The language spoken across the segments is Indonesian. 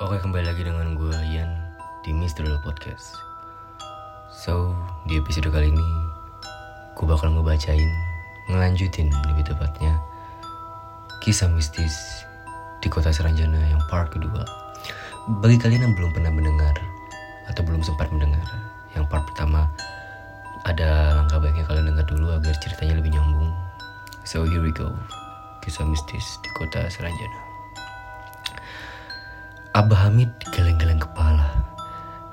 Oke kembali lagi dengan gue Ian di Mr. Podcast. So di episode kali ini Gue bakal ngebacain Ngelanjutin lebih tepatnya Kisah mistis di kota Seranjana yang part kedua. Bagi kalian yang belum pernah mendengar Atau belum sempat mendengar Yang part pertama Ada langkah baiknya kalian dengar dulu agar ceritanya lebih nyambung. So here we go. Kisah mistis di kota Seranjana Abah Hamid geleng-geleng kepala.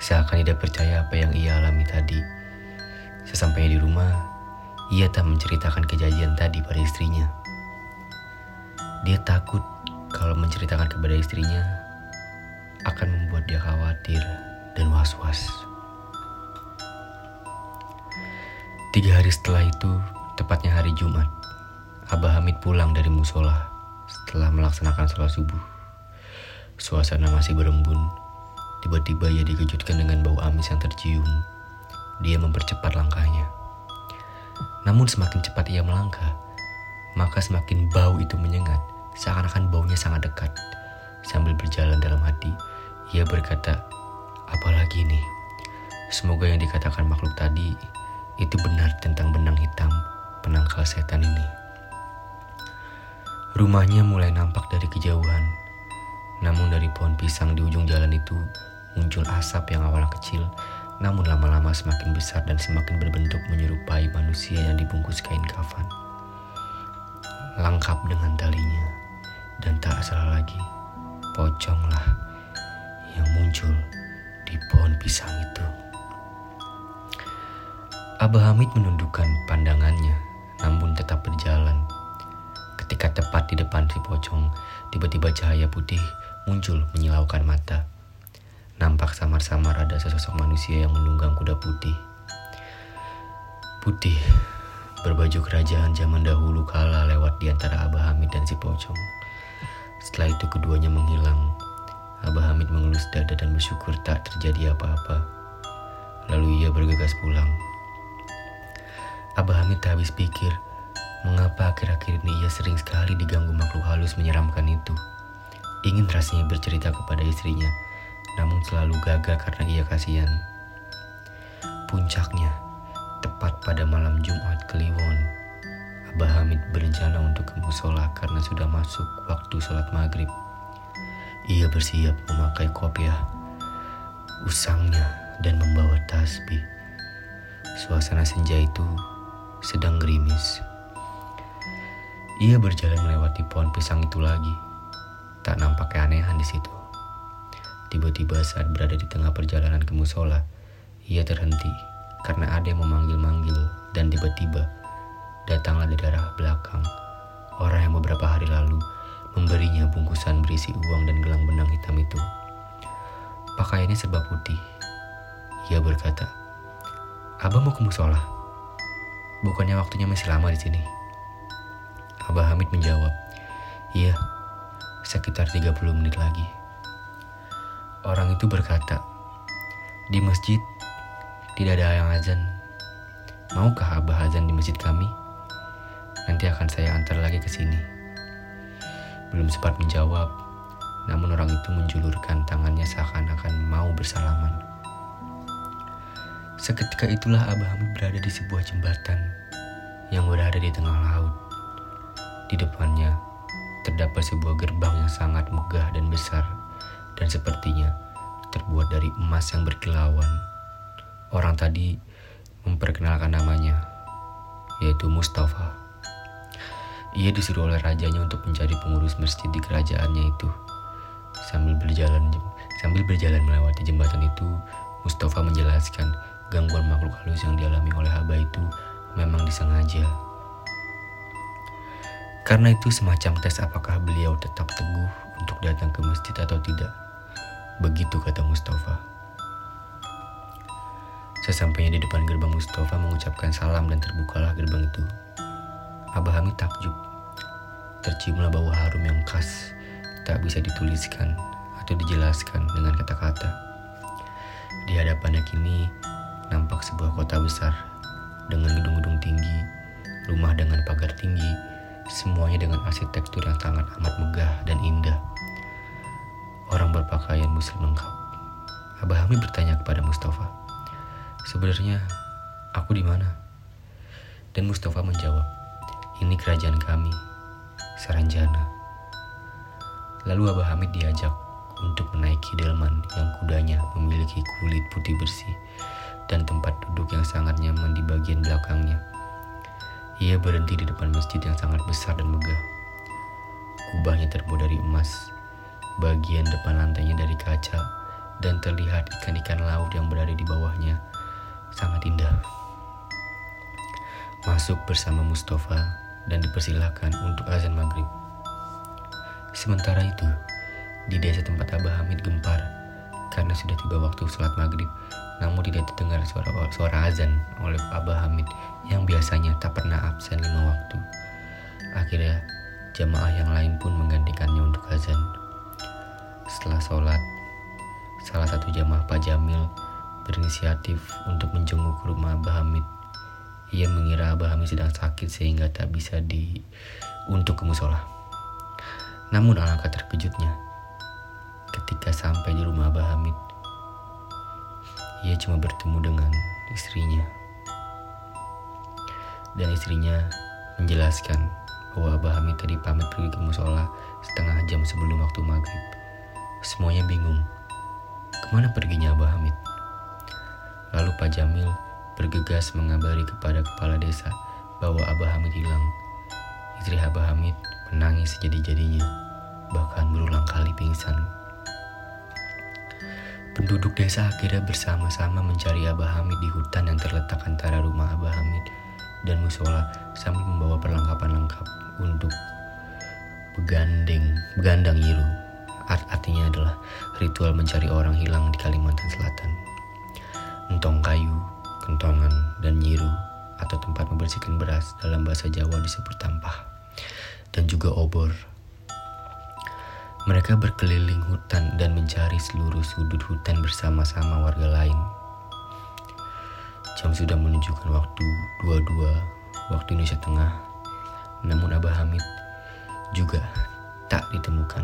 Seakan tidak percaya apa yang ia alami tadi. Sesampainya di rumah, ia tak menceritakan kejadian tadi pada istrinya. Dia takut kalau menceritakan kepada istrinya akan membuat dia khawatir dan was-was. Tiga hari setelah itu, tepatnya hari Jumat, Abah Hamid pulang dari musola setelah melaksanakan sholat subuh. Suasana masih berembun. Tiba-tiba ia dikejutkan dengan bau amis yang tercium. Dia mempercepat langkahnya. Namun semakin cepat ia melangkah, maka semakin bau itu menyengat, seakan-akan baunya sangat dekat. Sambil berjalan dalam hati, ia berkata, apalagi ini? Semoga yang dikatakan makhluk tadi itu benar tentang benang hitam penangkal setan ini. Rumahnya mulai nampak dari kejauhan namun dari pohon pisang di ujung jalan itu muncul asap yang awalnya kecil, namun lama-lama semakin besar dan semakin berbentuk menyerupai manusia yang dibungkus kain kafan. Lengkap dengan talinya, dan tak salah lagi, poconglah yang muncul di pohon pisang itu. Abah Hamid menundukkan pandangannya, namun tetap berjalan. Ketika tepat di depan si pocong, tiba-tiba cahaya putih muncul menyilaukan mata. Nampak samar-samar ada sesosok manusia yang menunggang kuda putih. Putih, berbaju kerajaan zaman dahulu kala lewat di antara Abah Hamid dan si pocong. Setelah itu keduanya menghilang. Abah Hamid mengelus dada dan bersyukur tak terjadi apa-apa. Lalu ia bergegas pulang. Abah Hamid tak habis pikir, mengapa akhir-akhir ini ia sering sekali diganggu makhluk halus menyeramkan itu. Ingin rasanya bercerita kepada istrinya, namun selalu gagal karena ia kasihan. Puncaknya, tepat pada malam Jumat Kliwon, Abah Hamid berencana untuk ke musola karena sudah masuk waktu sholat maghrib. Ia bersiap memakai kopiah, usangnya, dan membawa tasbih. Suasana senja itu sedang gerimis. Ia berjalan melewati pohon pisang itu lagi Tak nampak keanehan di situ. Tiba-tiba saat berada di tengah perjalanan ke musola, ia terhenti karena ada yang memanggil-manggil dan tiba-tiba datanglah dari arah belakang orang yang beberapa hari lalu memberinya bungkusan berisi uang dan gelang benang hitam itu. Pakaiannya serba putih. Ia berkata, Abah mau ke musola? Bukannya waktunya masih lama di sini? Abah Hamid menjawab, Iya, sekitar 30 menit lagi. Orang itu berkata, di masjid tidak ada yang azan. Maukah Abah azan di masjid kami? Nanti akan saya antar lagi ke sini. Belum sempat menjawab, namun orang itu menjulurkan tangannya seakan-akan mau bersalaman. Seketika itulah Abah Hamid berada di sebuah jembatan yang berada di tengah laut. Di depannya terdapat sebuah gerbang yang sangat megah dan besar dan sepertinya terbuat dari emas yang berkilauan. Orang tadi memperkenalkan namanya, yaitu Mustafa. Ia disuruh oleh rajanya untuk mencari pengurus masjid di kerajaannya itu. Sambil berjalan sambil berjalan melewati jembatan itu, Mustafa menjelaskan gangguan makhluk halus yang dialami oleh Haba itu memang disengaja. Karena itu semacam tes apakah beliau tetap teguh untuk datang ke masjid atau tidak. Begitu kata Mustafa. Sesampainya di depan gerbang Mustafa mengucapkan salam dan terbukalah gerbang itu. Abah Hamid takjub. Terciumlah bau harum yang khas, tak bisa dituliskan atau dijelaskan dengan kata-kata. Di hadapannya kini nampak sebuah kota besar dengan gedung-gedung tinggi, rumah dengan pagar tinggi, semuanya dengan arsitektur yang sangat amat megah dan indah. Orang berpakaian muslim lengkap. Abah Hamid bertanya kepada Mustafa, sebenarnya aku di mana? Dan Mustafa menjawab, ini kerajaan kami, Saranjana. Lalu Abah Hamid diajak untuk menaiki delman yang kudanya memiliki kulit putih bersih dan tempat duduk yang sangat nyaman di bagian belakangnya. Ia berhenti di depan masjid yang sangat besar dan megah. Kubahnya terbuat dari emas, bagian depan lantainya dari kaca, dan terlihat ikan-ikan laut yang berada di bawahnya. Sangat indah. Masuk bersama Mustafa dan dipersilahkan untuk azan maghrib. Sementara itu, di desa tempat Abah Hamid gempar karena sudah tiba waktu sholat maghrib namun tidak terdengar suara, suara azan oleh Abah Hamid yang biasanya tak pernah absen lima waktu. Akhirnya jamaah yang lain pun menggantikannya untuk azan. Setelah sholat, salah satu jamaah Pak Jamil berinisiatif untuk menjenguk rumah Abah Hamid. Ia mengira Abah Hamid sedang sakit sehingga tak bisa di untuk ke musola. Namun alangkah terkejutnya ketika sampai di rumah Abah Hamid ia cuma bertemu dengan istrinya. Dan istrinya menjelaskan bahwa Hamid tadi pamit pergi ke musola setengah jam sebelum waktu maghrib. Semuanya bingung. Ke mana perginya Abah Hamid? Lalu Pak Jamil bergegas mengabari kepada kepala desa bahwa Abah Hamid hilang. Istri Abah Hamid menangis sejadi-jadinya, bahkan berulang kali pingsan Penduduk desa akhirnya bersama-sama mencari Abah Hamid di hutan yang terletak antara rumah Abah Hamid dan musola sambil membawa perlengkapan lengkap untuk begandeng, begandang yiru. Art artinya adalah ritual mencari orang hilang di Kalimantan Selatan. Entong kayu, kentongan, dan nyiru atau tempat membersihkan beras dalam bahasa Jawa disebut tampah dan juga obor mereka berkeliling hutan dan mencari seluruh sudut hutan bersama-sama warga lain. Jam sudah menunjukkan waktu 22 waktu Indonesia Tengah. Namun Abah Hamid juga tak ditemukan.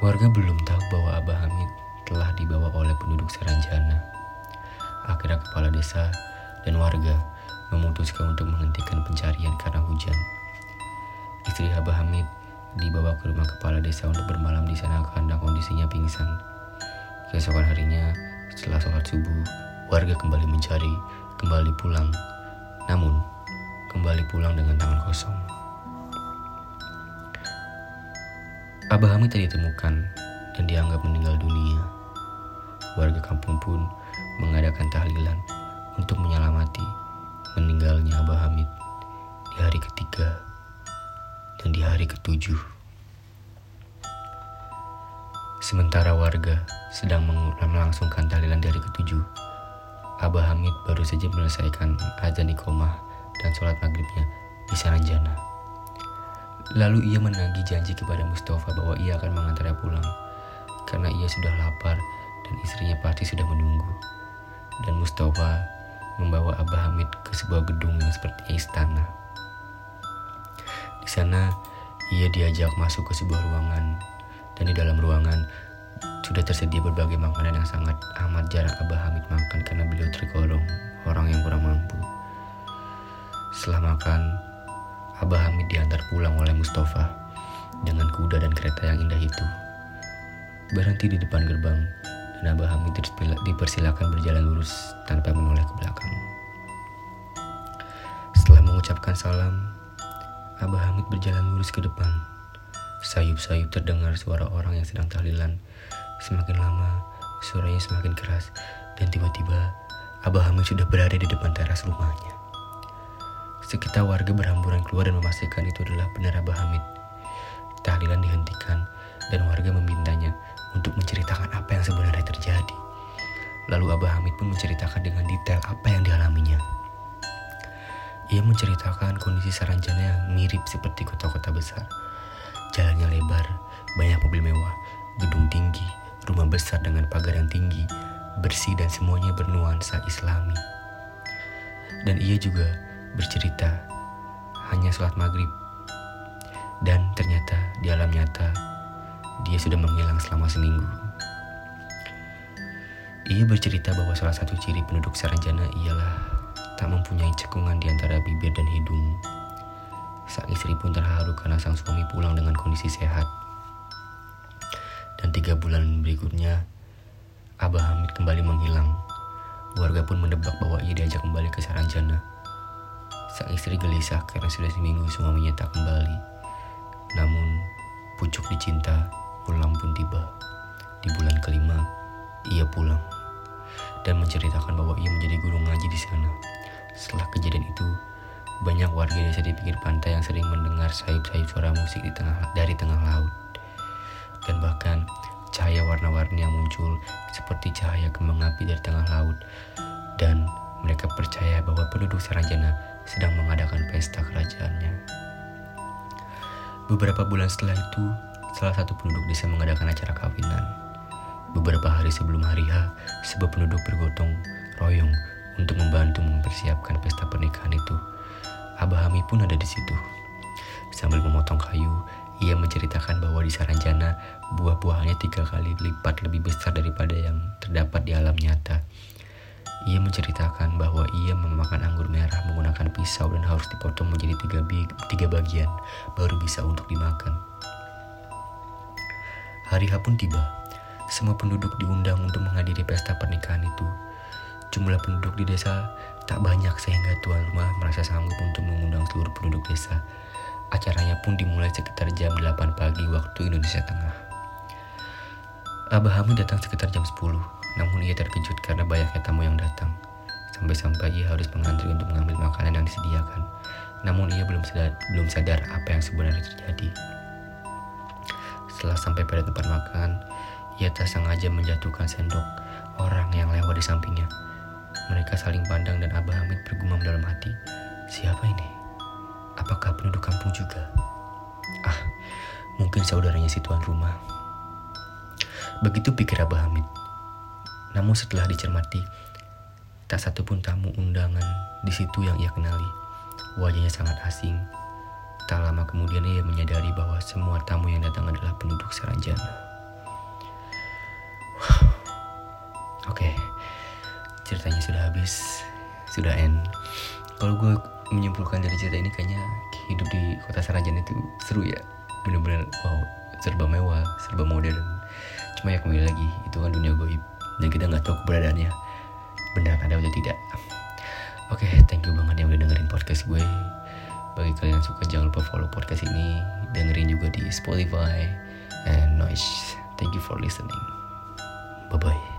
Warga belum tahu bahwa Abah Hamid telah dibawa oleh penduduk Saranjana. Akhirnya kepala desa dan warga memutuskan untuk menghentikan pencarian karena hujan. Istri Abah Hamid dibawa ke rumah kepala desa untuk bermalam di sana karena kondisinya pingsan. Keesokan harinya, setelah sholat subuh, warga kembali mencari, kembali pulang. Namun, kembali pulang dengan tangan kosong. Abah Hamid tadi ditemukan dan dianggap meninggal dunia. Warga kampung pun mengadakan tahlilan untuk menyelamati meninggalnya Abah Hamid di hari ketiga dan di hari ketujuh. Sementara warga sedang melangsungkan tahlilan di hari ketujuh, Abah Hamid baru saja menyelesaikan azan iqomah dan sholat maghribnya di Saranjana. Lalu ia menagih janji kepada Mustafa bahwa ia akan mengantarnya pulang karena ia sudah lapar dan istrinya pasti sudah menunggu. Dan Mustafa membawa Abah Hamid ke sebuah gedung yang seperti istana. Di sana, ia diajak masuk ke sebuah ruangan, dan di dalam ruangan sudah tersedia berbagai makanan yang sangat amat jarang Abah Hamid makan karena beliau tergolong orang yang kurang mampu. Setelah makan, Abah Hamid diantar pulang oleh Mustafa dengan kuda dan kereta yang indah itu. Berhenti di depan gerbang, dan Abah Hamid dipersilakan berjalan lurus tanpa menoleh ke belakang. Setelah mengucapkan salam, Abah Hamid berjalan lurus ke depan. Sayup-sayup terdengar suara orang yang sedang tahlilan. Semakin lama, suaranya semakin keras. Dan tiba-tiba, Abah Hamid sudah berada di depan teras rumahnya. Sekitar warga berhamburan keluar dan memastikan itu adalah benar Abah Hamid. Tahlilan dihentikan dan warga memintanya untuk menceritakan apa yang sebenarnya terjadi. Lalu Abah Hamid pun menceritakan dengan detail apa yang dialaminya. Ia menceritakan kondisi Saranjana yang mirip seperti kota-kota besar. Jalannya lebar, banyak mobil mewah, gedung tinggi, rumah besar dengan pagar yang tinggi, bersih dan semuanya bernuansa islami. Dan ia juga bercerita hanya sholat maghrib. Dan ternyata di alam nyata, dia sudah menghilang selama seminggu. Ia bercerita bahwa salah satu ciri penduduk Saranjana ialah tak mempunyai cekungan di antara bibir dan hidung. Sang istri pun terharu karena sang suami pulang dengan kondisi sehat. Tiga bulan berikutnya, Abah Hamid kembali menghilang. Warga pun menebak bahwa ia diajak kembali ke Saranjana. Sang istri gelisah karena sudah seminggu suaminya tak kembali. Namun, pucuk dicinta, pulang pun tiba. Di bulan kelima, ia pulang dan menceritakan bahwa ia menjadi guru ngaji di sana. Setelah kejadian itu, banyak warga desa di pinggir pantai yang sering mendengar sayup-sayup suara musik di tengah dari tengah laut. Dan bahkan cahaya warna-warni yang muncul seperti cahaya kembang api dari tengah laut. Dan mereka percaya bahwa penduduk Saranjana sedang mengadakan pesta kerajaannya. Beberapa bulan setelah itu, salah satu penduduk desa mengadakan acara kawinan. Beberapa hari sebelum hari H, sebuah penduduk bergotong royong untuk membantu mempersiapkan pesta pernikahan itu. Abah Hami pun ada di situ. Sambil memotong kayu, ia menceritakan bahwa di Saranjana buah-buahannya tiga kali lipat lebih besar daripada yang terdapat di alam nyata. Ia menceritakan bahwa ia memakan anggur merah menggunakan pisau dan harus dipotong menjadi tiga, tiga bagian baru bisa untuk dimakan. Hari H pun tiba. Semua penduduk diundang untuk menghadiri pesta pernikahan itu. Jumlah penduduk di desa tak banyak sehingga tuan rumah merasa sanggup untuk mengundang seluruh penduduk desa. Acaranya pun dimulai sekitar jam 8 pagi waktu Indonesia Tengah. Abah Hamid datang sekitar jam 10, namun ia terkejut karena banyaknya tamu yang datang. Sampai-sampai ia harus mengantri untuk mengambil makanan yang disediakan. Namun ia belum sadar, belum sadar apa yang sebenarnya terjadi. Setelah sampai pada tempat makan, ia tak sengaja menjatuhkan sendok orang yang lewat di sampingnya. Mereka saling pandang dan Abah Hamid bergumam dalam hati. Siapa ini? Apakah penduduk kampung juga? Ah, mungkin saudaranya si tuan rumah. Begitu pikir Abah Hamid. Namun setelah dicermati, tak satu pun tamu undangan di situ yang ia kenali. Wajahnya sangat asing. Tak lama kemudian ia menyadari bahwa semua tamu yang datang adalah penduduk Saranjana. Oke, okay. ceritanya sudah habis, sudah end. Kalau gue menyimpulkan dari cerita ini kayaknya hidup di kota Sarajan itu seru ya, bener-bener wow serba mewah, serba modern. Cuma ya kembali lagi itu kan dunia goib dan kita nggak tahu keberadaannya benar ada atau tidak. Oke, okay, thank you banget yang udah dengerin podcast gue. Bagi kalian yang suka jangan lupa follow podcast ini, dengerin juga di Spotify and Noise. Thank you for listening. Bye bye.